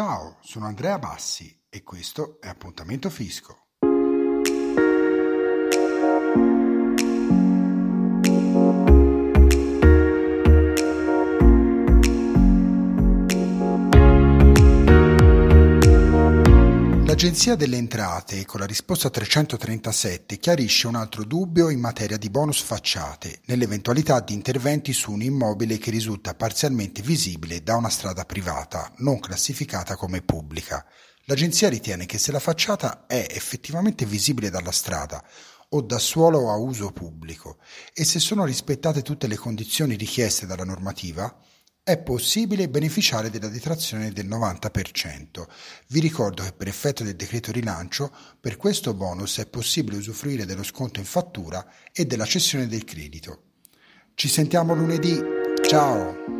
Ciao, sono Andrea Bassi e questo è Appuntamento Fisco. L'Agenzia delle Entrate, con la risposta 337, chiarisce un altro dubbio in materia di bonus facciate, nell'eventualità di interventi su un immobile che risulta parzialmente visibile da una strada privata, non classificata come pubblica. L'Agenzia ritiene che se la facciata è effettivamente visibile dalla strada o da suolo a uso pubblico e se sono rispettate tutte le condizioni richieste dalla normativa, è possibile beneficiare della detrazione del 90%. Vi ricordo che per effetto del decreto rilancio, per questo bonus è possibile usufruire dello sconto in fattura e della cessione del credito. Ci sentiamo lunedì. Ciao!